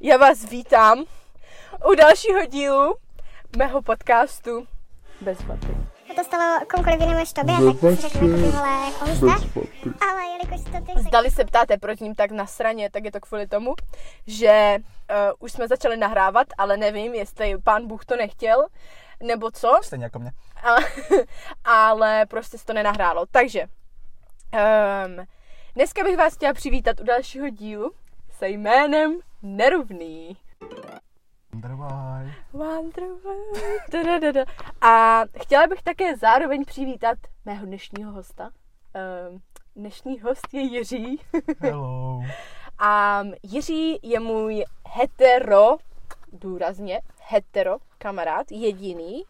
Já vás vítám u dalšího dílu mého podcastu Bez vaty. to stalo komukoliv jinému než tobě, tak si to tohle jako. Ale jelikož to ty Zdali se ptáte, proč ním tak na straně, tak je to kvůli tomu, že uh, už jsme začali nahrávat, ale nevím, jestli pán Bůh to nechtěl, nebo co, Stejně jako mě. a, ale prostě se to nenahrálo. Takže, um, dneska bych vás chtěla přivítat u dalšího dílu se jménem Nerovný. Wonderwall. A chtěla bych také zároveň přivítat mého dnešního hosta. Um, dnešní host je Jiří. Hello. A Jiří je můj hetero, důrazně hetero kamarád, jediný,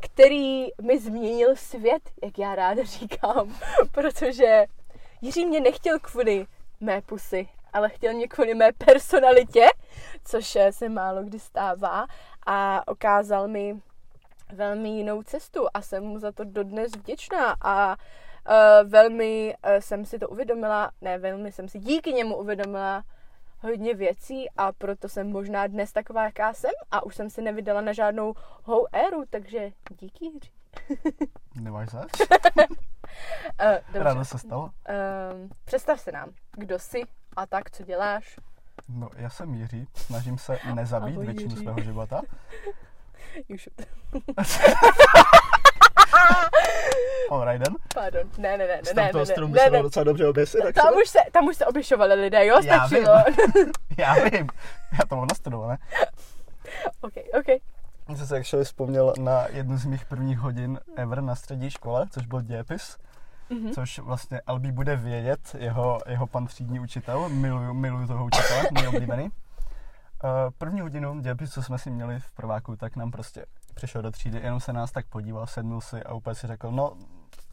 který mi změnil svět, jak já ráda říkám, protože Jiří mě nechtěl kvůli mé pusy, ale chtěl mě kvůli mé personalitě, což eh, se málo kdy stává a ukázal mi velmi jinou cestu a jsem mu za to dodnes vděčná a uh, velmi uh, jsem si to uvědomila, ne velmi jsem si díky němu uvědomila hodně věcí a proto jsem možná dnes taková, jaká jsem a už jsem se nevydala na žádnou hou éru, takže díky Jiří. Nemáš zač? Uh. Ráno se stalo. Um, představ se nám, kdo jsi a tak, co děláš. No, já jsem Jiří, snažím se nezabít Ahoj, většinu Jiří. svého života. You should. Alright then. Pardon, ne, ne, ne, ne, ne, toho ne, stromu ne, se ne, dalo docela dobře oběsit, tak Tam už, se, tam už se oběšovali lidé, jo? Já Stačilo. Já vím. Já to mám nastudované. ok, ok. Já jsem se actually vzpomněl na jednu z mých prvních hodin ever na střední škole, což byl dějepis. Mhm. Což vlastně Albi bude vědět, jeho, jeho pan třídní učitel, miluju, miluju toho učitele, můj oblíbený. Uh, první hodinu dějepisu, co jsme si měli v prváku, tak nám prostě přišel do třídy, jenom se nás tak podíval, sednul si a úplně si řekl, no,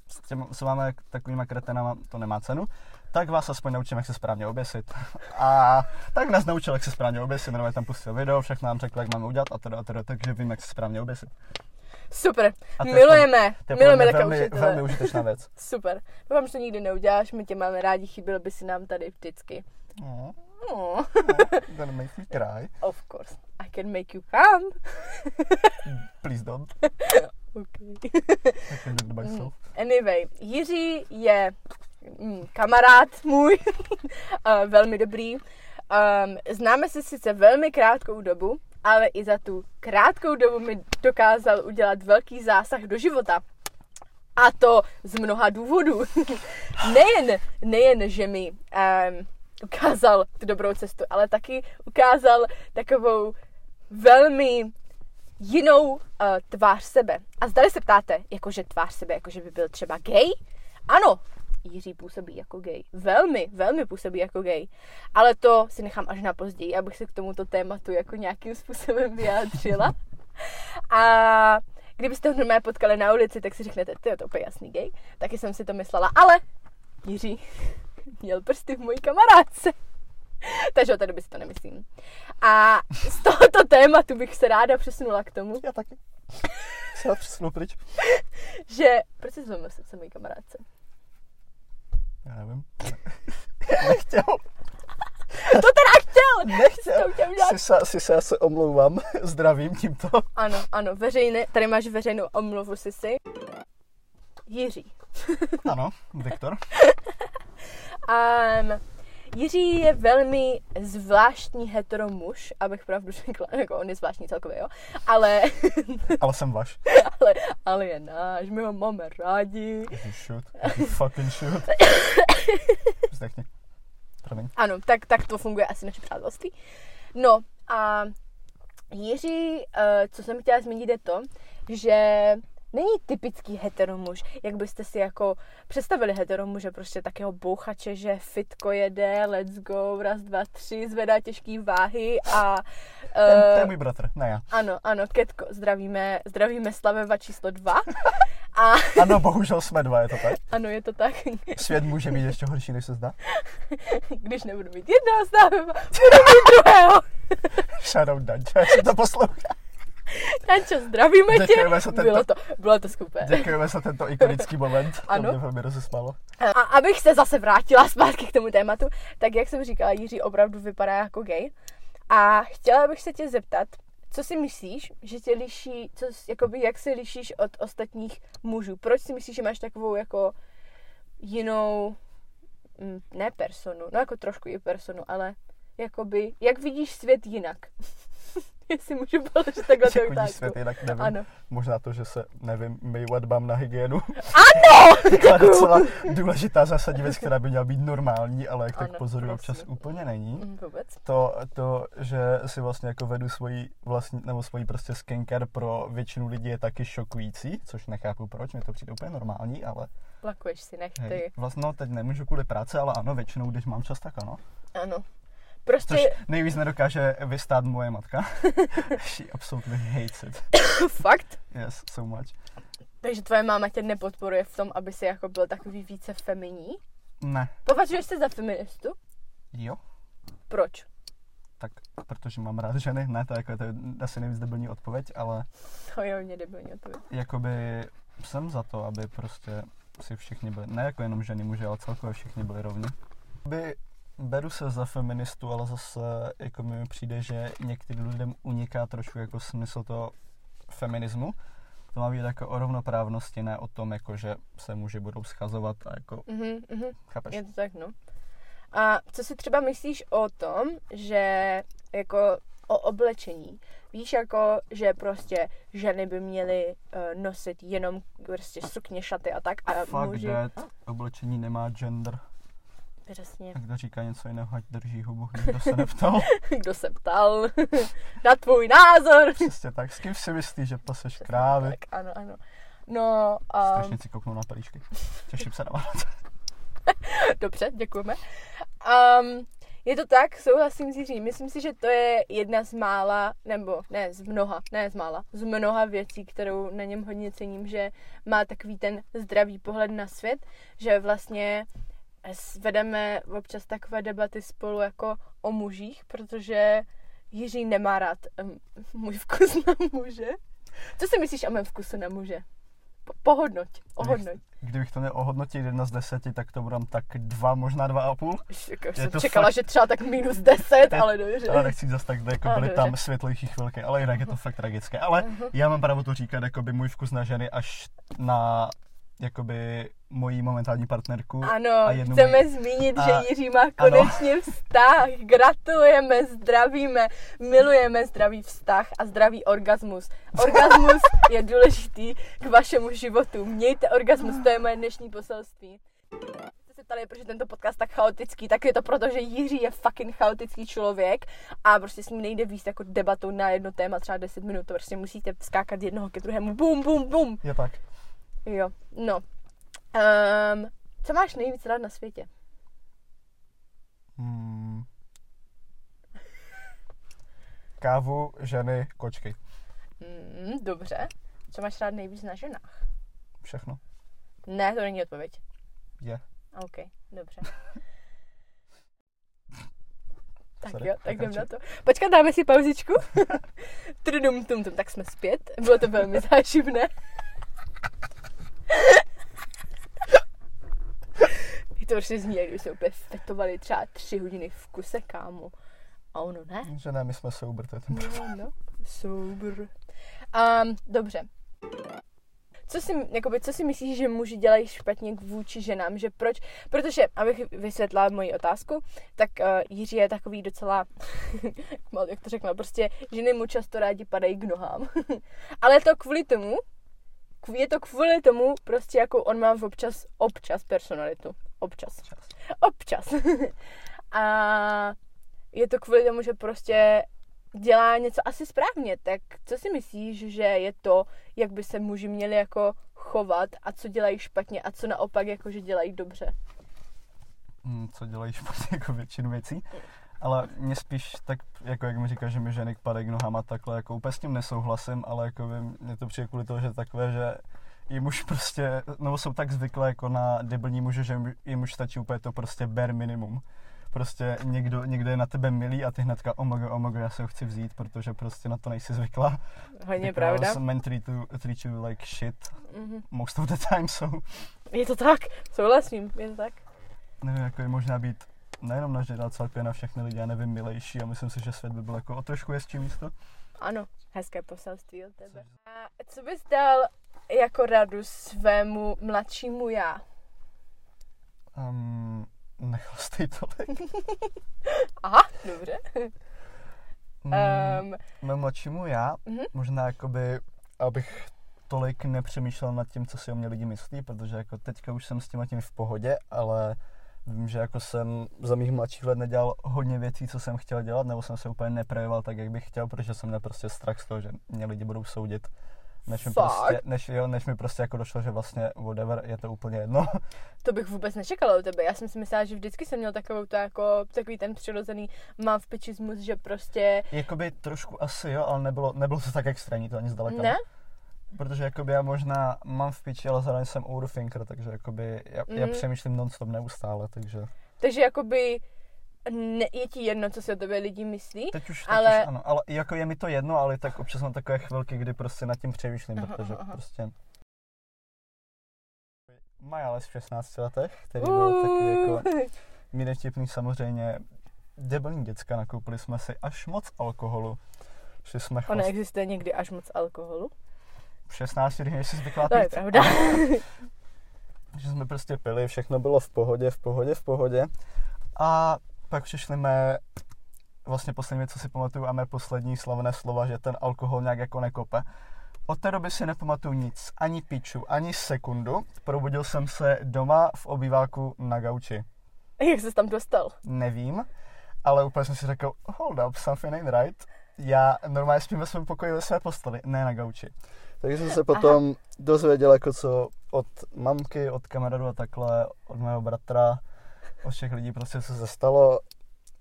s, těm, s vámi takovýma kretenama to nemá cenu, tak vás aspoň naučím, jak se správně oběsit. A tak nás naučil, jak se správně oběsit, jenom tam pustil video, všechno nám řekl, jak máme udělat a teda, a teda, takže vím, jak se správně oběsit. Super, A to je milujeme, To je milujeme takové velmi, velmi užitečná věc. Super, doufám, že to nikdy neuděláš, my tě máme rádi, chyběl by si nám tady vždycky. Oh, Oh, gonna make me cry. of course, I can make you come. Please don't. Okay. I can do it myself. Anyway, Jiří je mm, kamarád můj, uh, velmi dobrý. Um, známe se sice velmi krátkou dobu, ale i za tu krátkou dobu mi dokázal udělat velký zásah do života. A to z mnoha důvodů. nejen, nejen, že mi um, ukázal tu dobrou cestu, ale taky ukázal takovou velmi jinou uh, tvář sebe. A zdali se ptáte, jakože tvář sebe, jakože by byl třeba gay? Ano, Jiří působí jako gay. Velmi, velmi působí jako gay. Ale to si nechám až na později, abych se k tomuto tématu jako nějakým způsobem vyjádřila. A kdybyste ho normálně potkali na ulici, tak si řeknete, ty je to úplně jasný gay. Taky jsem si to myslela, ale Jiří měl prsty v mojí kamarádce. Takže od té doby si to nemyslím. A z tohoto tématu bych se ráda přesunula k tomu, Já taky. Se já přesunu pryč. že... Proč jsi zlomil srdce mojí kamarádce? Já nevím. Nechtěl. To teda chtěl! Nechtěl. To chtěl udělat. Si se, omlouvám. Zdravím tímto. Ano, ano, veřejné, tady máš veřejnou omluvu Sisi. Jiří. Ano, Viktor. Um, Jiří je velmi zvláštní hetero muž, abych pravdu řekla, jako on je zvláštní celkově, jo, ale, Ale jsem vaš. ale, ale je náš, my ho máme rádi. You shoot. You fucking shoot. Vzdechni. Promiň. Ano, tak, tak to funguje asi naše přátelství. No a Jiří, eh, co jsem chtěla zmínit, je to, že není typický heteromuž, jak byste si jako představili heteromuže, prostě takého bouchače, že fitko jede, let's go, raz, dva, tři, zvedá těžký váhy a Ten, to je eh, můj bratr, ne já. ano, ano, Ketko, zdravíme, zdravíme Slaveva číslo dva a Ano, bohužel jsme dva, je to tak. ano, je to tak, Svět může být ještě horší, než se zdá. když nebudu mít jednoho Slaveva, budu mít druhého. Danče, jestli to poslouchá. Tančo, zdravíme tě. Děkujeme za tento- Bylo to, bylo to super. Děkujeme za tento ikonický moment. Ano. To mě velmi rozesmálo. A abych se zase vrátila zpátky k tomu tématu, tak jak jsem říkala, Jiří opravdu vypadá jako gay. A chtěla bych se tě zeptat, co si myslíš, že tě liší, co, jakoby, jak se lišíš od ostatních mužů? Proč si myslíš, že máš takovou jako jinou, mm, ne personu, no jako trošku i personu, ale jakoby, jak vidíš svět jinak? Jestli můžu položit takhle tu Jako otázku. svět jinak, nevím. Ano. Možná to, že se, nevím, myju dbám na hygienu. Ano! To je docela důležitá zásadní věc, která by měla být normální, ale jak tak Ano, pozoruju, prosím. občas úplně není. Mm, Vůbec. To, to, že si vlastně jako vedu svoji vlastní, nebo svoji prostě skincare pro většinu lidí je taky šokující, což nechápu proč, mi to přijde úplně normální, ale Plakuješ si nechty. hej, vlastně no, teď nemůžu kvůli práce, ale ano, většinou, když mám čas, tak ano. Ano. Prostě Což nejvíc nedokáže vystát moje matka. She absolutely hates it. fakt. Yes, so much. Takže tvoje máma tě nepodporuje v tom, aby si jako byl takový více feminí? Ne. Považuješ se za feministu? Jo? Proč? Tak, protože mám rád ženy, ne, to, je jako, to je asi nejvíc debilní odpověď, ale To je mě debilní odpověď. jakoby jsem za to, aby prostě si všichni byli, ne jako jenom ženy, muži, ale celkově všichni byli rovni. By beru se za feministu, ale zase jako mi přijde, že některým lidem uniká trošku jako smysl toho feminismu. To má být jako o rovnoprávnosti, ne o tom, jako, že se muži budou schazovat a jako, Mhm, mhm. chápeš? Je to tak, no. A co si třeba myslíš o tom, že jako o oblečení? Víš jako, že prostě ženy by měly uh, nosit jenom prostě sukně, šaty a tak a Fuck muži... that, oblečení nemá gender. Přesně. A kdo říká něco jiného, ať drží hubu, nikdo se neptal. Kdo se ptal? Na tvůj názor! Přesně tak, s kým si myslíš, že paseš krávy? Tak, ano, ano. No, a Strašně si kouknu na pelíšky. Těším se na vás. dobře, děkujeme. Um, je to tak, souhlasím s Jiřím. Myslím si, že to je jedna z mála, nebo ne z mnoha, ne z mála, z mnoha věcí, kterou na něm hodně cením, že má takový ten zdravý pohled na svět, že vlastně vedeme občas takové debaty spolu jako o mužích, protože Jiří nemá rád um, můj vkus na muže. Co si myslíš o mém vkusu na muže? Po- Pohodnoť, ohodnoť. Kdybych to měl ohodnotit jedna z deseti, tak to budám tak dva, možná dva a půl. Jako Je jsem to čekala, fakt- že třeba tak minus 10, ale dobře. Ale nechci zase tak, jako byly tam světlejší chvilky, ale jinak je to fakt tragické. Ale já mám právo to říkat, jakoby můj vkus na ženy až na jakoby mojí momentální partnerku. Ano, a jednu chceme moji- zmínit, a- že Jiří má ano. konečně vztah. Gratulujeme, zdravíme, milujeme zdravý vztah a zdravý orgasmus. Orgasmus je důležitý k vašemu životu. Mějte orgasmus, to je moje dnešní poselství. Jste se ptali, proč je tento podcast tak chaotický, tak je to proto, že Jiří je fucking chaotický člověk a prostě s ním nejde víc jako debatou na jedno téma, třeba 10 minut, to prostě musíte skákat jednoho ke druhému, bum, bum, bum. Je tak. Jo, no. Um, co máš nejvíc rád na světě? Hmm. Kávu, ženy, kočky. Mm, dobře. Co máš rád nejvíc na ženách? Všechno. Ne, to není odpověď. Je. OK, dobře. tak Sorry, jo, tak jdem na to. Počkat, dáme si pauzičku. Trudum, tum, tum, tak jsme zpět. Bylo to velmi záživné. To prostě zní, jak kdyby se úplně fetovali třeba tři hodiny v kuse, kámo. A ono ne. Že ne, my jsme sober, to je ten No, no, sober. Um, dobře. Co si, jakoby, co si myslíš, že muži dělají špatně k vůči ženám? Že proč? Protože, abych vysvětlila moji otázku, tak uh, Jiří je takový docela, jak to řekla, prostě ženy mu často rádi padají k nohám. Ale to kvůli tomu, je to kvůli tomu, prostě jako on má občas, občas personalitu. Občas. Občas. A je to kvůli tomu, že prostě dělá něco asi správně, tak co si myslíš, že je to, jak by se muži měli jako chovat a co dělají špatně a co naopak jako, že dělají dobře? mm, co dělají špatně jako většinu věcí. Ale mě spíš tak, jako jak mi říká, že mi ženy padají k nohám a takhle, jako úplně s tím nesouhlasím, ale jako by mě to přijde kvůli toho, že takové, že jim už prostě, nebo jsou tak zvyklé jako na debilní muže, že jim- už stačí úplně to prostě bare minimum. Prostě někdo, někdo je na tebe milý a ty hnedka oh oh my God, já se ho chci vzít, protože prostě na to nejsi zvyklá. Hodně pravda. Men treat you, treat you like shit Mhm. most of the time, so Je to tak, souhlasím, je to tak. nevím, jako je možná být nejenom na žena, celkově na všechny lidi, já nevím, milejší a myslím si, že svět by byl jako o trošku hezčí místo. Ano, hezké poselství od tebe. A co bys dal jako radu svému mladšímu já? Um, jste jí tolik. Aha, dobře. Mm, Um, Mému mladšímu já, Mhm. možná jakoby, abych tolik nepřemýšlel nad tím, co si o mě lidi myslí, protože jako teďka už jsem s tím a tím v pohodě, ale vím, že jako jsem za mých mladších let nedělal hodně věcí, co jsem chtěl dělat, nebo jsem se úplně neprojevoval tak, jak bych chtěl, protože jsem měl prostě strach z toho, že mě lidi budou soudit. Než mi, Fakt? prostě, než, jo, než mi prostě jako došlo, že vlastně whatever, je to úplně jedno. to bych vůbec nečekala od tebe. Já jsem si myslela, že vždycky jsem měl takovou to jako, takový ten přirozený mám v pičismus, že prostě Jakoby trošku asi jo, ale nebylo, nebylo to tak extrémní, to ani zdaleka. ne? Protože jakoby já možná mám v piči, ale zároveň jsem overthinker, takže jakoby já, já Mhm. přemýšlím non-stop neustále, takže Takže jakoby ne, je ti jedno, co si o tebe lidi myslí. teď už, teď Ale- už ano, ale jako je mi to jedno, ale tak občas mám takové chvilky, kdy prostě nad tím přemýšlím, Aha, protože aha, prostě Maja les v 16 letech, který byl takový jako mírně vtipný samozřejmě. Debilní děcka, nakoupili jsme si až moc alkoholu. Šli jsme Ono chvost existuje někdy až moc alkoholu. V 16, když jsi zvykla To je pravda. že jsme prostě pili, všechno bylo v pohodě, v pohodě, v pohodě. A pak přišli mé, vlastně poslední věc, co si pamatuju, a mé poslední slavné slova, že ten alkohol nějak jako nekope. Od té doby si nepamatuju nic, ani piču, ani sekundu. Probudil jsem se doma v obýváku na gauči. Jak jsi tam dostal? Nevím, ale úplně jsem si řekl, hold up, something ain't right. Já normálně spím ve svém pokoji ve své posteli, ne na gauči. Takže jsem se potom Aha. dozvěděl jako co od mamky, od kamarádů a takhle, od mého bratra, od všech lidí prostě co se stalo.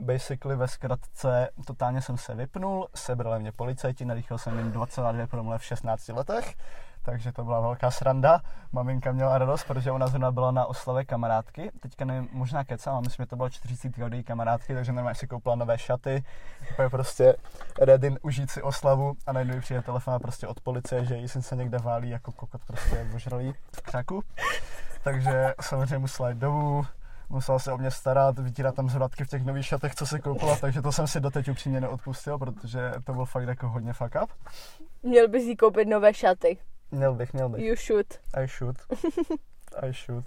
Basically ve zkratce totálně jsem se vypnul, sebrali mě policajti, nadýchal jsem jim 22 promile v 16 letech, takže to byla velká sranda. Maminka měla radost, protože ona zrovna byla na oslavě kamarádky. Teďka nevím, možná kecám, ale myslím, že to bylo 40. od její kamarádky, takže normálně si koupila nové šaty. Úplně prostě ready užít si oslavu a najednou přijde telefon prostě od policie, že jí se někde válí jako kokot prostě ožralý v křaku. Takže samozřejmě musela jít domů, musela se o mě starat, vytírat tam zhradky v těch nových šatech, co si koupila, takže to jsem si doteď upřímně neodpustil, protože to byl fakt jako hodně fuck up. Měl bys jí koupit nové šaty. Měl bych, měl bych. You should. I should. I should.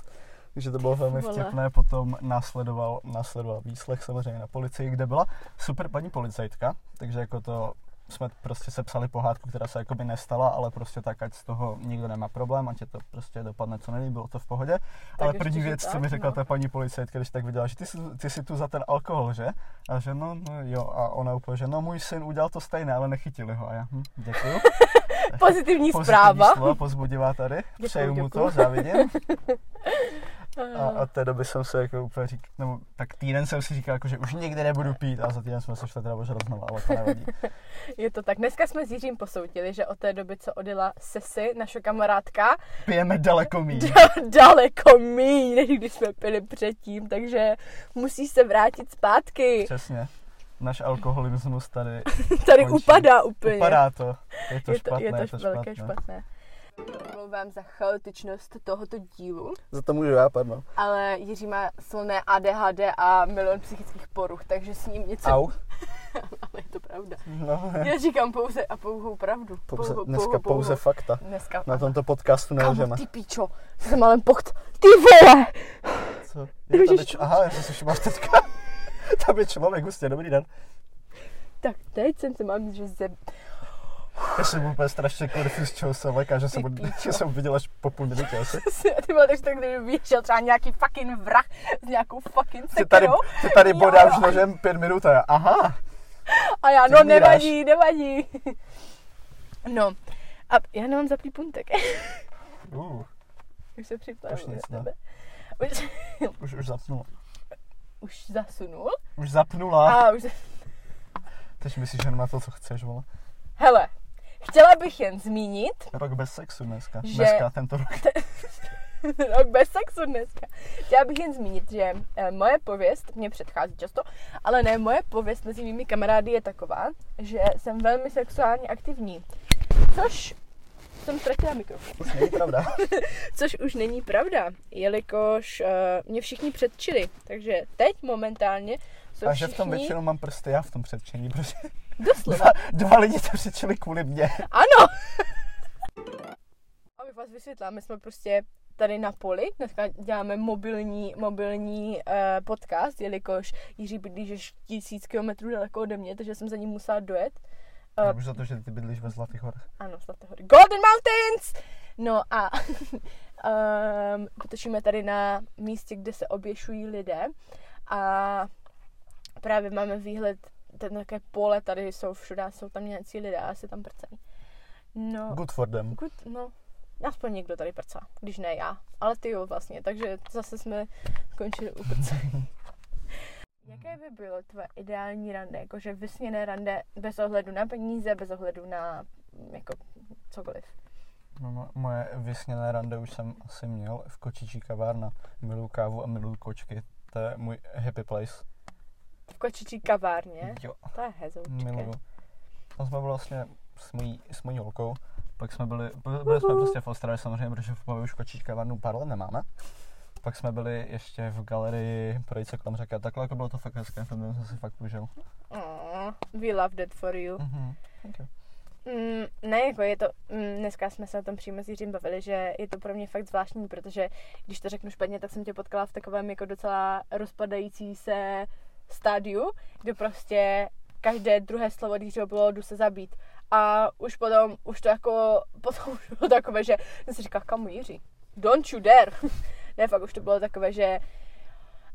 Takže to bylo velmi Vole. vtipné, potom následoval, následoval výslech samozřejmě na policii, kde byla super paní policajtka, takže jako to jsme prostě sepsali pohádku, která se jakoby nestala, ale prostě tak, ať z toho nikdo nemá problém, ať je to prostě dopadne co nejlíp, bylo to v pohodě. ale ještě, první věc, co tak, mi řekla no. ta paní policajtka, když tak viděla, že ty, jsi- ty jsi tu za ten alkohol, že? A že no, no jo, a ona úplně, že no můj syn udělal to stejné, ale nechytili ho. A já, hm, děkuju. Pozitivní Pozitivní zpráva. Slovo, pozbudivá tady. Děkuju, Přeju mu děkuju. to, závidím. A od té doby jsem se jako úplně říkal, nebo tak týden jsem si říkal, jako, že už nikdy nebudu pít a za týden jsme se šli teda ožrat znova, ale to nevadí. Je to tak. Dneska jsme s Jiřím posoudili, že od té doby, co odjela Sesi, naše kamarádka, Pijeme daleko míň. daleko míň, než když jsme pili předtím, takže musí se vrátit zpátky. Přesně. Náš alkoholismus tady Tady končí. upadá úplně. upadá to. Je to je to, špatné, je to, je to velké špatné. špatné. Omlouvám za chaotičnost tohoto dílu, Za to můžu já, pardon. ale Jiří má silné ADHD a milion psychických poruch, takže s ním něco... Au. Ale je to pravda. No, Já říkám pouze a pouhou pravdu. pouze, Pouhou- dneska pouhou- pouze pouhou. fakta. Dneska. Na tomto podcastu nelžeme. ty píčo, jsem ale pocht. Ty vole! Co? Je to. Aha, já jsem si všiml teďka. Ta by člověk, hustě, dobrý den. Tak teď jsem se mám, že ze... Já jsem úplně strašně confused, z čeho se léká, že jsem, že jsem viděl až po půl minutě asi. Ty vole, takže tak kdyby vyšel třeba nějaký fucking vrah s nějakou fucking Ty tady, sekerou. ty tady bodá už nožem pět minut a já, aha. A já, no nevadí, nevadí. No, a já nemám zaplý puntek. Uh, Už se připravuju Už nic, ne? tebe. Už, už, už zapnula. Už zasunul. Už zapnula. A už... Teď myslíš jen na to, co chceš, vole. Hele, chtěla bych jen zmínit, Rok bez sexu dneska. Že- Dneska, tento rok. rok bez sexu dneska. Chtěla bych jen zmínit, že eh, moje pověst mě předchází často, ale ne, moje pověst mezi mými kamarády je taková, že jsem velmi sexuálně aktivní. Což jsem ztratila mikrofon. Už není pravda. Což už není pravda, jelikož uh, mě všichni předčili. Takže teď momentálně jsou A že v všichni... tom většinou mám prsty já v tom předčení, protože Doslova. dva, dva lidi to předčili kvůli mně. Ano! Abych vás vysvětlila, my jsme prostě tady na poli, dneska děláme mobilní, mobilní uh, podcast, jelikož Jiří bydlí že tisíc kilometrů daleko ode mě, takže jsem za ním musela dojet. Uh, Uh, už za to, že ty bydlíš ve Zlatých horách. ano, Zlaté hory. Golden Mountains! No a um, potočíme tady na místě, kde se oběšují lidé a právě máme výhled, ten také pole, tady jsou všude, jsou tam nějací lidé a asi tam prcají. No, Good for them. good, no, aspoň někdo tady prcá, když ne já, ale ty jo vlastně, takže zase jsme skončili u prcání. Jaké by bylo tvoje ideální rande, jakože vysněné rande bez ohledu na peníze, bez ohledu na mm, jako cokoliv? No, moje vysněné rande už jsem asi měl v kočičí kavárna. Miluju kávu a miluju kočky. To je můj happy place. V kočičí kavárně? Jo, To je hezoučké. miluju. Tam jsme byli vlastně s mojí, s mojí holkou. Pak jsme byli, byli, jsme prostě v Austrálii samozřejmě, protože v Opavě už kočičí kavárnu pár let nemáme. Pak jsme byli ještě v galerii, projít se kolem řeky a takhle, jako bylo to fakt hezké, to jsem si fakt užil. Aw, we love that for you. Mhm. Okay. Mm, ne, jako je to, mm, dneska jsme se o tom přímo s Jiřím bavili, že je to pro mě fakt zvláštní, protože když to řeknu špatně, tak jsem tě potkala v takovém jako docela rozpadající se stádiu, kde prostě každé druhé slovo Jiřího bylo jdu se zabít. A už potom, už to jako, potom už bylo takové, že jsem si říkala, kamu Jiří, don't you dare. ne, fakt už to bylo takové, že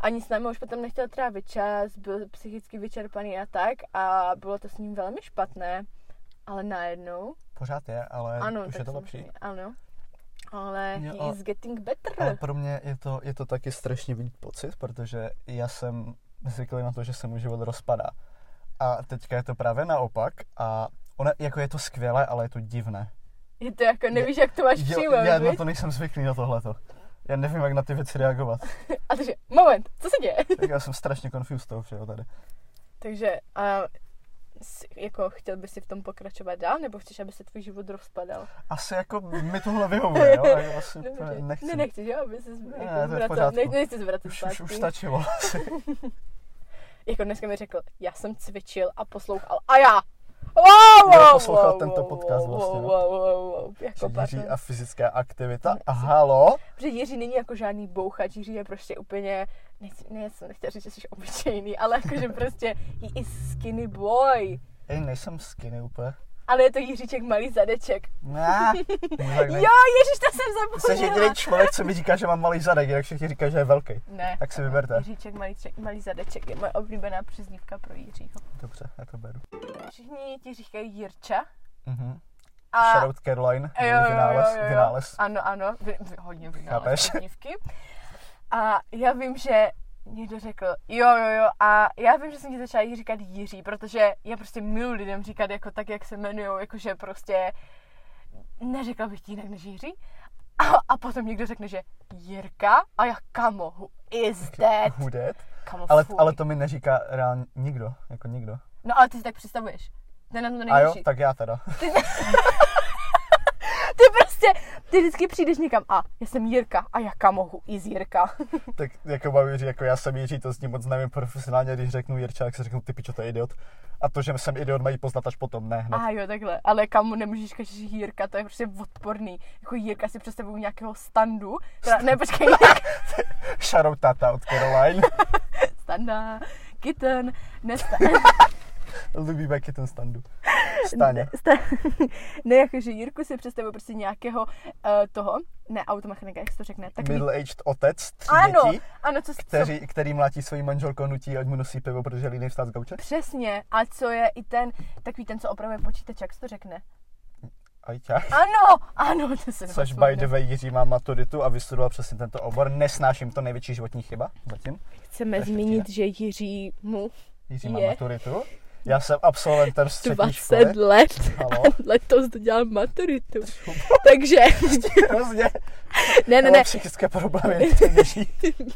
ani s námi už potom nechtěl trávit čas, byl psychicky vyčerpaný a tak a bylo to s ním velmi špatné. Ale najednou, Pořád je, ale ano, už je to lepší. Ano. Ale he is getting better. Ale pro mě je to, je to taky strašně vidět pocit, protože já jsem zvyklý na to, že se můj život rozpadá. A teďka je to právě naopak a ona, jako je to skvělé, ale je to divné. Je to jako, nevíš, jak to máš přijmout, já na to nejsem zvyklý na tohleto. Já nevím, jak na ty věci reagovat. A takže, moment, co se děje? Tak já jsem strašně confused toho všeho tady. takže, a, jako, chtěl bys si v tom pokračovat dál, nebo chceš, aby se tvůj život rozpadal? Asi jako mi tohle vyhovuje, jo? A já asi Dobře. nechci. Ne, nechceš, jo, aby se Ne, to je jako, ne, nechci se vracet Už, už, už stačilo asi. Jako dneska mi řekl, já jsem cvičil a poslouchal. A já! Wow, wow, poslouchal wow, tento wow, podcast wow, vlastně, no. Wow, wow, wow, jako Jiří a fyzická aktivita. A halo? Protože Jiří není jako žádný bouchač, Jiří je prostě úplně, nechci, ne, jsem nechtěla říct, že jsi obyčejný, ale jakože prostě he is skinny boy. Ej, nejsem skinny úplně. Ale je to Jiříček malý zadeček. Ne. Jo, ježiš, to jsem Jsi zapomněla. jediný člověk, co mi říká, že mám malý zadek, jinak všichni říkají, že je velký. Ne, Tak si vyberte. Jiříček malý, malý zadeček je moje oblíbená přezdívka pro Jiřího. Dobře, já to beru. Všichni ti říkají Jirča. Mhm. A Shoutout Caroline, Jo, jo, jo, vynález, jo, jo. vynález. Ano, ano, vy, vy, hodně vynález Chápeš? A já vím, že někdo řekl, jo, jo, jo, a já vím, že jsem ti začala jí říkat Jiří, protože já prostě miluji lidem říkat jako tak, jak se jmenují, jakože prostě neřekla bych ti jinak než Jiří. A, a potom někdo řekne, že Jirka a já kamo, who is that? Who that? Kamo, Ale, fuj. ale to mi neříká reálně nikdo, jako nikdo. No ale ty si tak představuješ. To je na tom to A jo, tak já teda. Ty prostě, ty vždycky přijdeš někam a já jsem Jirka a jaká mohu i z Jirka. Tak jako Jiří, jako já jsem Jiří, to s ním moc nevím profesionálně, když řeknu Jirča, tak si řeknu, ty pičo, to je idiot. A to, že jsem idiot, mají poznat až potom, ne hned. A jo, takhle. Ale kamu nemůžeš říkat, že Jirka, to je prostě odporný. Jako Jirka si představuju nějakého standu. Teda, ne, počkej, Shoutout tata od Caroline. standa, kitten, nesta, Lubíme ten standu. Staně. sta, ne, jakože Jirku si představuju prostě nějakého uh, toho, ne, automechanika, jak se to řekne, takový, Middle-aged otec, tři ano, dětí, ano, co, co, kteří, který mlátí svoji manželku nutí, ať mu nosí pivo, protože líný vstát z gauče. přesně, a co je i ten, takový ten, co opravuje počítač, jak se to řekne? Ajťák. Ano, ano, to se Což by the way Jiří má maturitu a vystudoval přesně tento obor. Nesnáším to největší životní chyba zatím. Chceme zmínit, že Jiří mu Jiří má Je. maturitu. Já jsem absolventem střední 20 školy. let Halo. letos dělal maturitu. Takže, Hrozně. ne, ne, ne, psychické problémy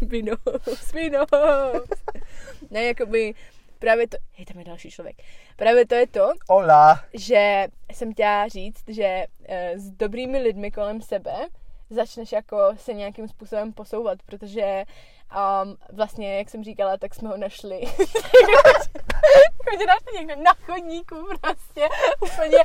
vino, vino. Ne, jakoby, právě to, hej, tam je další člověk, právě to je to, Hola. že jsem chtěla říct, že eh, s dobrými lidmi kolem sebe začneš jako se nějakým způsobem posouvat, protože um, vlastně, jak jsem říkala, tak jsme ho našli. Jako, že našli někde na chodníku prostě, úplně,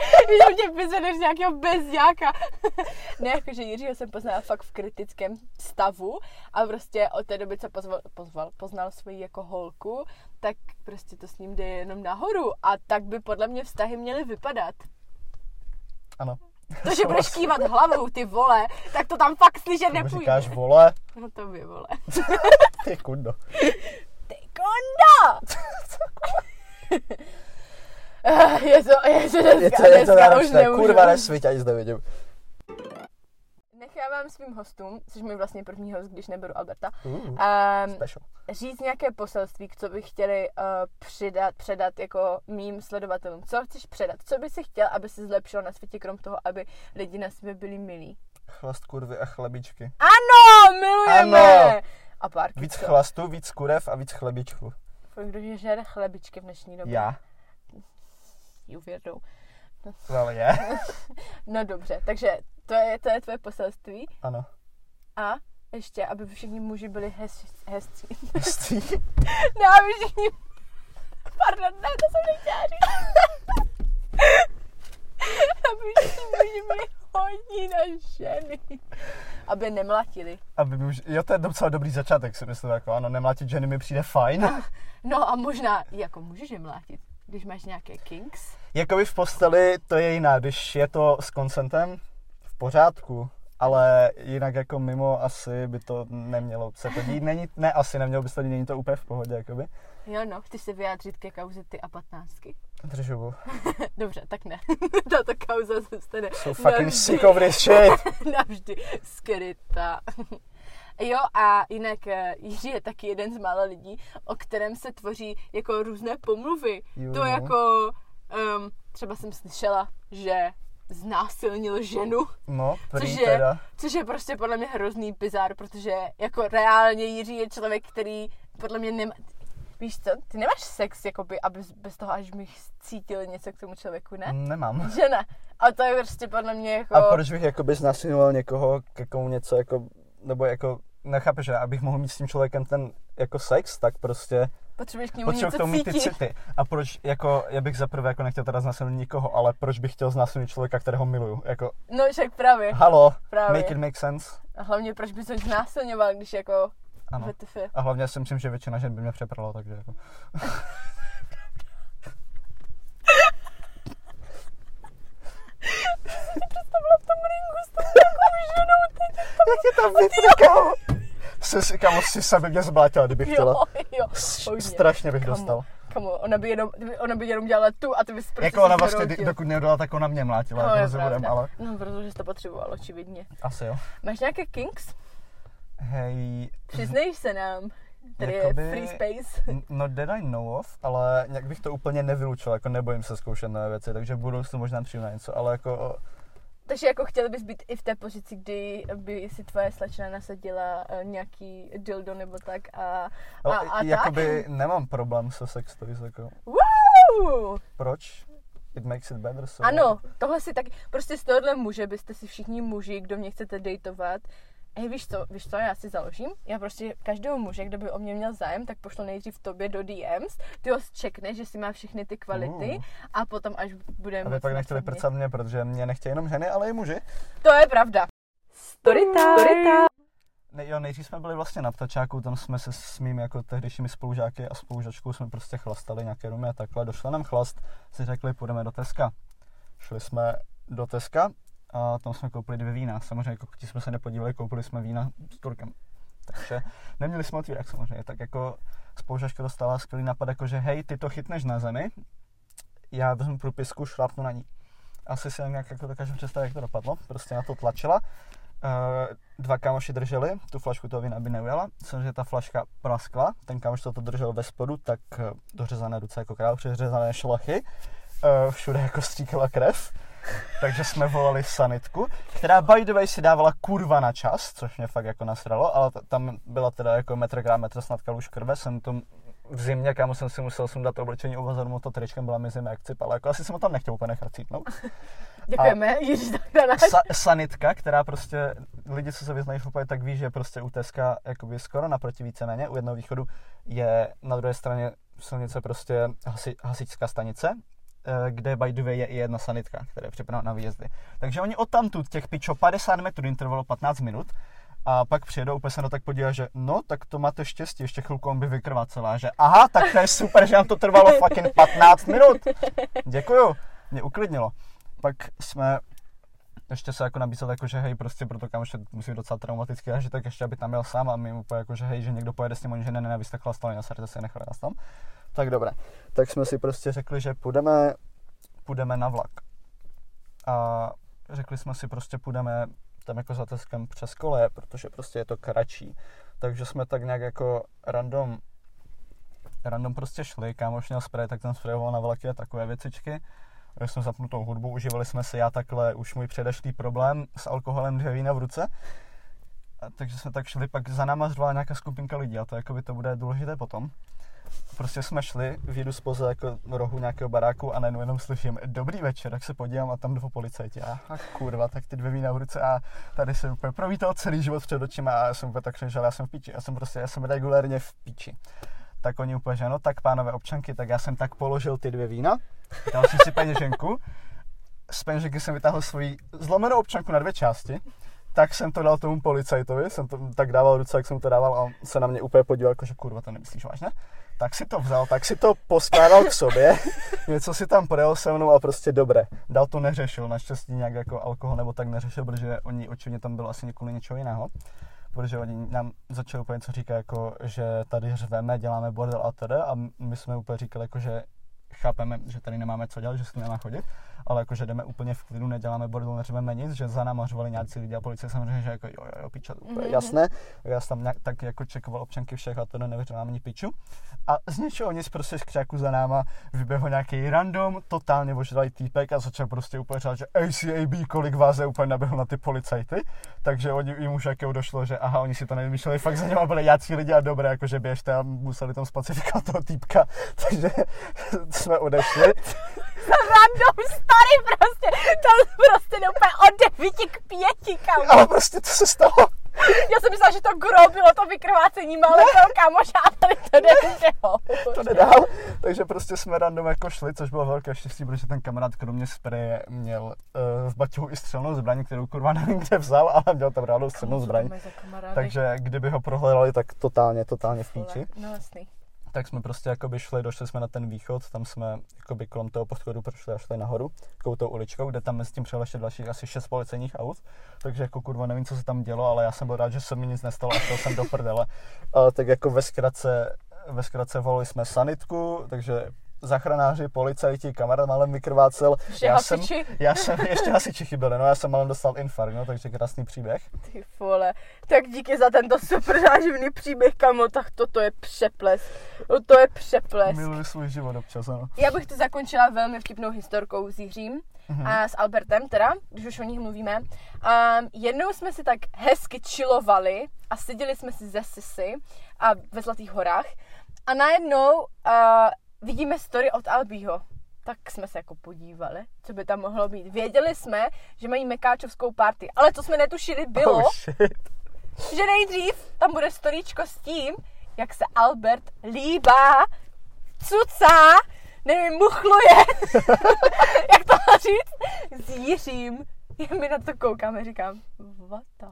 že mě vyzvedneš z nějakého bezďáka. ne, jakože Jiřího jsem poznala fakt v kritickém stavu a prostě od té doby, co pozval, pozval, poznal svoji jako holku, tak prostě to s ním jde jenom nahoru a tak by podle mě vztahy měly vypadat. Ano. To, že budeš kývat hlavou, ty vole, tak to tam fakt slyšet nepůjde. říkáš vole, No to by, vole. ty kundo. Ty kondo! Eh, je to, je to dneska, Je to, je to dneska už náročné, nemůžu. kurva nesvíť, ani zde vidím. Nechávám svým hostům, což mi vlastně první host, když neberu Alberta, Uh, um, special. říct nějaké poselství, co by chtěli uh, přidat, předat jako mým sledovatelům. Co chceš předat? Co by si chtěl, aby se zlepšilo na světě, krom toho, aby lidi na sebe byli milí? Chlast kurvy a chlebičky. Ano, milujeme! Ano. A pár Víc chlastu, víc kurev a víc chlebičku. Kdo že žere chlebičky v dnešní době? Já. You weirdo. Je. No dobře, takže to je, to je tvoje poselství. Ano. A ještě, aby všichni muži byli hez, hezcí. Hustý. ne, aby všichni... Pardon, ne, to jsem nechtěla říct. aby všichni muži byli hodní na ženy. Aby nemlatili. Aby už, jo, to je docela dobrý začátek, si myslím, jako ano, nemlátit ženy mi přijde fajn. No a možná jako můžeš je mlátit, když máš nějaké kinks. Jakoby v posteli to je jiná, když je to s koncentem, v pořádku, ale jinak jako mimo asi by to nemělo se to dít. Není, ne, asi nemělo by se to dít, není to úplně v pohodě, jakoby. Jo no, chceš se vyjádřit ke kauze ty a patnáctky? Držu. Dobře, tak ne. Tato kauza zůstane So fucking navždy- sick of this shit. navždy skrytá. Jo a jinak eh, Jiří je taky jeden z mála lidí, o kterém se tvoří jako různé pomluvy. Jo, to jako, um, třeba jsem slyšela, že znásilnil ženu, No, což je, teda. což je prostě podle mě hrozný bizár, protože jako reálně Jiří je člověk, který podle mě nemá, víš co, ty nemáš sex, jakoby, aby bez toho, až bych cítil něco k tomu člověku, ne? Nemám. Že ne. A to je prostě podle mě jako... A proč bych jakoby znásilňoval někoho, ke komu něco jako, nebo jako, nechápeš, že abych mohl mít s tím člověkem ten jako sex, tak prostě Potřebuješ k němu potřebuji něco k tomu mít ty city. A proč, jako, já bych zaprvé jako nechtěl teda znásilnit nikoho, ale proč bych chtěl znásilnit člověka, kterého miluju? Jako, No však právě. halo, Právě. make it make sense. A hlavně proč bys ho znásilňoval, když jako... Ano. VTF. A hlavně si myslím, že většina žen by mě přeprala, takže jako. Představila v tom ringu s tou takovou ženou teď. Jak je tam vyprkal? Jsi, kamo, si sami mě zblátila, kdybych chtěla. Jo, jo. Hodně. Strašně bych Kamo, dostal. Kamo, ona by jenom, ona by jenom dělala tu a ty bys prostě Jako ona se vlastně, kdy- dokud neudala, tak ona mě mlátila, No, jako rozhovorem, ale No, protože jsi to potřeboval, očividně. asi jo. Máš nějaké kinks? Hej, Přiznej se nám. Tady Jakoby- je free space. No that I know of, ale nějak bych to úplně nevylučil, jako nebojím se zkoušet nové věci, takže v budoucnu možná přijdu na něco, ale jako Takže jako chtěl bys být i v té pozici, kdy by si tvoje slečna nasadila uh, nějaký dildo nebo tak a, a, ale a tak? jakoby nemám problém se sex toys, jako Woo! proč? It makes it better, so Ano, tohle si tak, prostě z tohohle muže byste si všichni muži, kdo mě chcete dejtovat, Hej, víš co, víš co, já si založím, já prostě každého muže, kdo by o mě měl zájem, tak pošlu nejdřív tobě do DMs, ty ho čekne, že si má všechny ty kvality Uh. a potom až budeme Aby pak nechtěli prcat mě, protože mě nechtějí jenom ženy, ale i muži. To je pravda. Story time. Ne, jo, nejdřív jsme byli vlastně na ptačáku, tam jsme se s mými jako tehdejšími spolužáky a spolužačkou jsme prostě chlastali nějaké rumy a takhle. Došla nám chlast, si řekli, půjdeme do Teska. Šli jsme do Teska a tam jsme koupili dvě vína. Samozřejmě jako ti jsme se nepodívali, koupili jsme vína s Turkem. Takže neměli jsme otvírák samozřejmě. Tak jako spolužačka dostala skvělý nápad, jako že hej, ty to chytneš na zemi, já vezmu průpisku, šlápnu na ní. Asi si nějak jako dokážu představit, jak to dopadlo. Prostě na to tlačila. Uh, dva kámoši drželi tu flašku toho vína, aby neujela. Samozřejmě ta flaška praskla, ten kámoš to držel ve spodu, tak uh, dořezané ruce jako král, přeřezané šlachy. Uh, všude jako stříkala krev. Takže jsme volali sanitku, která by the way si dávala kurva na čas, což mě fakt jako nasralo, ale t- tam byla teda jako metr krát metr snad kaluž krve, jsem to v zimě, kam jsem si musel sundat oblečení, uvazat mu to tričkem, byla mi zima jak cip, ale jako asi jsem ho tam nechtěl úplně nechat cítnout. Děkujeme, Jiří. Sa- sanitka, která prostě, lidi, co se vyznají v tak ví, že prostě u Teska jakoby skoro naproti víceméně, u jednoho východu je na druhé straně silnice prostě hasi, hasičská stanice, kde by the way je i jedna sanitka, která je připravena na výjezdy. Takže oni odtamtud těch pičo 50 metrů jim trvalo 15 minut a pak přijedou, úplně se na tak podívá, že no, tak to máte štěstí, ještě chvilku on by vykrvácela, že aha, tak to je super, že nám to trvalo fucking 15 minut. Děkuju, mě uklidnilo. Pak jsme ještě se jako nabízel jako, že hej, prostě proto kam ještě musí být docela traumatický, a že tak ještě, aby tam jel sám a my mu jako, že hej, že někdo pojede s ním, oni, že ne, ne, ne, vy jste chlastali na srdce, si nechali nás tam. Tak dobré. Tak jsme si prostě řekli, že půjdeme, půjdeme na vlak. A řekli jsme si prostě půjdeme tam jako za Teskem přes kole, protože prostě je to kratší. Takže jsme tak nějak jako random random prostě šli, kámoš měl spray, tak ten sprayoval na vlaky a takové věcičky. Když jsme zapnutou hudbu, užívali jsme si já takhle už můj předešlý problém s alkoholem dvě vína v ruce. A takže jsme tak šli, pak za náma řvala nějaká skupinka lidí a to jako by to bude důležité potom. Prostě jsme šli, vyjdu spoza jako rohu nějakého baráku a najednou jenom slyším dobrý večer, tak se podívám a tam dvou policajti. A, kurva, tak ty dvě vína v ruce a tady jsem úplně provítal celý život před očima a já jsem úplně tak že já jsem v píči, já jsem prostě, já jsem regulérně v píči. Tak oni úplně, že no tak pánové občanky, tak já jsem tak položil ty dvě vína, dal jsem si peněženku, z peněženky jsem vytáhl svoji zlomenou občanku na dvě části, tak jsem to dal tomu policajtovi, jsem to tak dával ruce, jak jsem to dával a on se na mě úplně podíval, jako že kurva, to nemyslíš vážně? Tak si to vzal, tak si to poskládal k sobě, něco si tam projel se mnou a prostě dobré. Dal to neřešil, naštěstí nějak jako alkohol nebo tak neřešil, protože oni očividně tam bylo asi kvůli něčeho jiného. Protože oni nám začali úplně něco říkat, jako, že tady řveme, děláme bordel a tedy a my jsme úplně říkali, jako, že chápeme, že tady nemáme co dělat, že se nemáme chodit, ale jakože jdeme úplně v klidu, neděláme bordel, neřveme nic, že za náma řvali nějací lidi a policie samozřejmě, že jako jo, jo, jo piča, je jasné. Já jsem tam nějak, tak jako čekoval občanky všech a to nevěřil ani piču. A z něčeho nic prostě z křáku za náma vyběhl nějaký random, totálně ožralý týpek a začal prostě úplně říkat, že ACAB, kolik vás je úplně naběhl na ty policajty. Takže oni jim už jakého došlo, že aha, oni si to nevymýšleli, fakt za něma byli jácí lidi a dobré, jakože běžte a museli tam spacifikovat toho týpka. Takže jsme odešli. Random story prostě. To prostě jde úplně od 9 k 5, kam. Ale prostě to se stalo. Já jsem myslela, že to gro bylo to vykrvácení malého kamoša a tady to jde všeho. to nedal. Takže prostě jsme random jako šli, což bylo velké štěstí, protože ten kamarád kromě spreje měl uh, v baťohu i střelnou zbraň, kterou kurva nevím kde vzal, ale měl tam rádu střelnou zbraň. Takže kdyby ho prohledali, tak totálně, totálně v píči. No jasný. Tak jsme prostě jakoby šli, došli jsme na ten východ, tam jsme jakoby kolem toho podchodu prošli a šli nahoru, takovou tou uličkou, kde tam mezi tím přijelo ještě dalších asi šest policejních aut. Takže jako kurva nevím, co se tam dělo, ale já jsem byl rád, že se mi nic nestalo a šel jsem do prdele. A, tak jako ve zkratce, ve zkratce volali jsme sanitku, takže zachranáři, policajti, kamarád malem vykrvácel. Ještě já jsem, já jsem, ještě hasiči chyběli, no já jsem malem dostal infarkt, no, takže krásný příběh. Ty vole, tak díky za tento super záživný příběh, kamo, tak toto je přeples. No to je přeples. Miluji svůj život občas, ano. Já bych to zakončila velmi vtipnou historkou s Jiřím Mhm. a s Albertem teda, když už o nich mluvíme. Um, jednou jsme si tak hezky chillovali a seděli jsme si ze Sisy a ve Zlatých horách a najednou uh, vidíme story od Albího. Tak jsme se jako podívali, co by tam mohlo být. Věděli jsme, že mají mekáčovskou party, ale co jsme netušili bylo, Oh shit. že nejdřív tam bude storíčko s tím, jak se Albert líbá, cucá, nevím, muchluje, jak to říct, s Jiřím. Já mi na to koukám a říkám, what the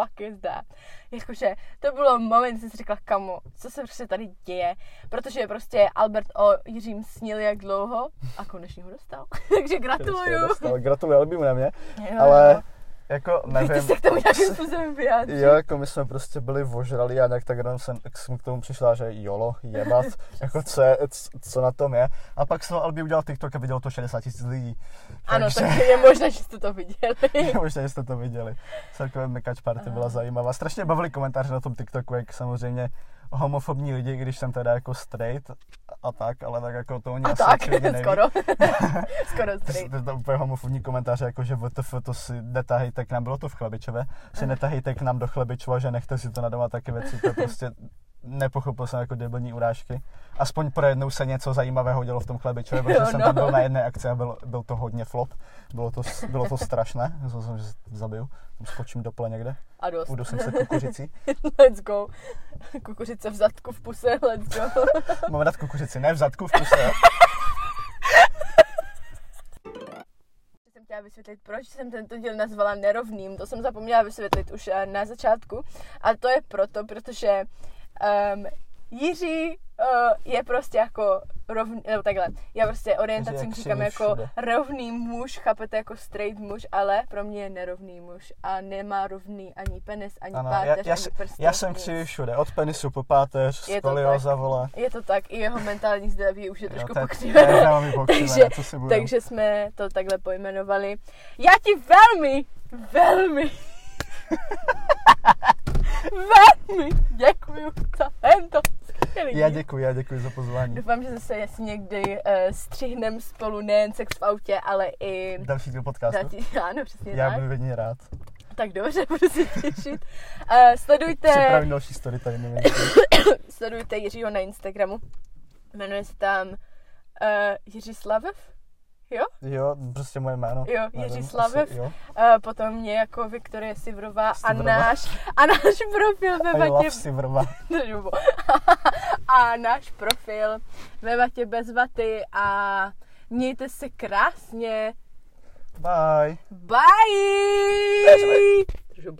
fuck is that? Jakože to bylo moment, jsem si řekla, kamo, co se prostě tady děje, protože prostě Albert o Jiřím snil jak dlouho a konečně ho dostal. Takže gratuluju. Dostal. Gratuluju Albimu na mě, Jo, ale jo. Jako Ty nevím. se k tomu nějakým způsobem vyjádřit. Jo, jako my jsme prostě byli ožrali a nějak tak jenom jsem, jsem k tomu přišla, že jolo, jebat, jako co, je, co na tom je. A pak jsem Albi udělal TikTok a viděl to 60 tisíc lidí. Ano, Takže- takže je možné, že jste to viděli. Možná, že jste to viděli. Celkově Mekač Party byla zajímavá. Strašně bavili komentáře na tom TikToku, jak samozřejmě homofobní lidi, když jsem teda jako straight a tak, ale tak jako to oni A asi tak, skoro. skoro To, straight. to, to úplně homofobní komentáře, jako že WTF, to si netahejte k nám, bylo to v Chlebičové, si netahejte k nám do Chlebičova, že nechte si to na doma taky věci, to je prostě nepochopil jsem jako debilní urážky. Aspoň pro jednou se něco zajímavého dělo v tom chlebičovi, protože Jo, jsem no. tam byl na jedné akci a byl, byl to hodně flop. Bylo to, bylo to strašné, myslel jsem, že zabiju. Tam skočím do pole někde, A dost. udusím se kukuřicí. Let's go. Kukuřice v zadku, v puse, let's go. Mám rád kukuřici, ne v zadku, v puse. jsem chtěla vysvětlit, proč jsem tento díl nazvala nerovným. To jsem zapomněla vysvětlit už eh, na začátku. A to je proto, protože um, Jiří uh, je prostě jako rovný, nebo takhle, já prostě orientacím říkám jako všude. rovný muž, chápete, jako straight muž, ale pro mě je nerovný muž a nemá rovný ani penis, ani Ano, já, páteř, já, ani si- prsty. já jsem při všude, od penisu po páteř, Je to skolioza, vole. Je to tak, i jeho mentální zdraví už je trošku pokřivené. takže, co si budem. takže jsme to takhle pojmenovali. Já ti velmi, velmi, velmi děkuji za tento skvělý Já děkuji, já děkuji za pozvání. Doufám, že zase jestli někdy uh, střihnem spolu nejen sex v autě, ale i Další díl podcastu. Další, ano, přesně Já tak. budu jedině rád. Tak dobře, budu se těšit. Uh, sledujte, Připravím další story tady, nevím. sledujte Jiřího na Instagramu. Jmenuje se tam uh, Jiří Slavev? Jo? Jo, prostě moje jméno. Jo, Nevím, Jiří asi Slavev. Jo. Uh, potom mě jako Viktorie Sivrová a náš, a náš profil ve vatě... love si vrva. Držu. a náš profil ve vatě bez vaty a mějte se krásně. Bye. Bye! Držu.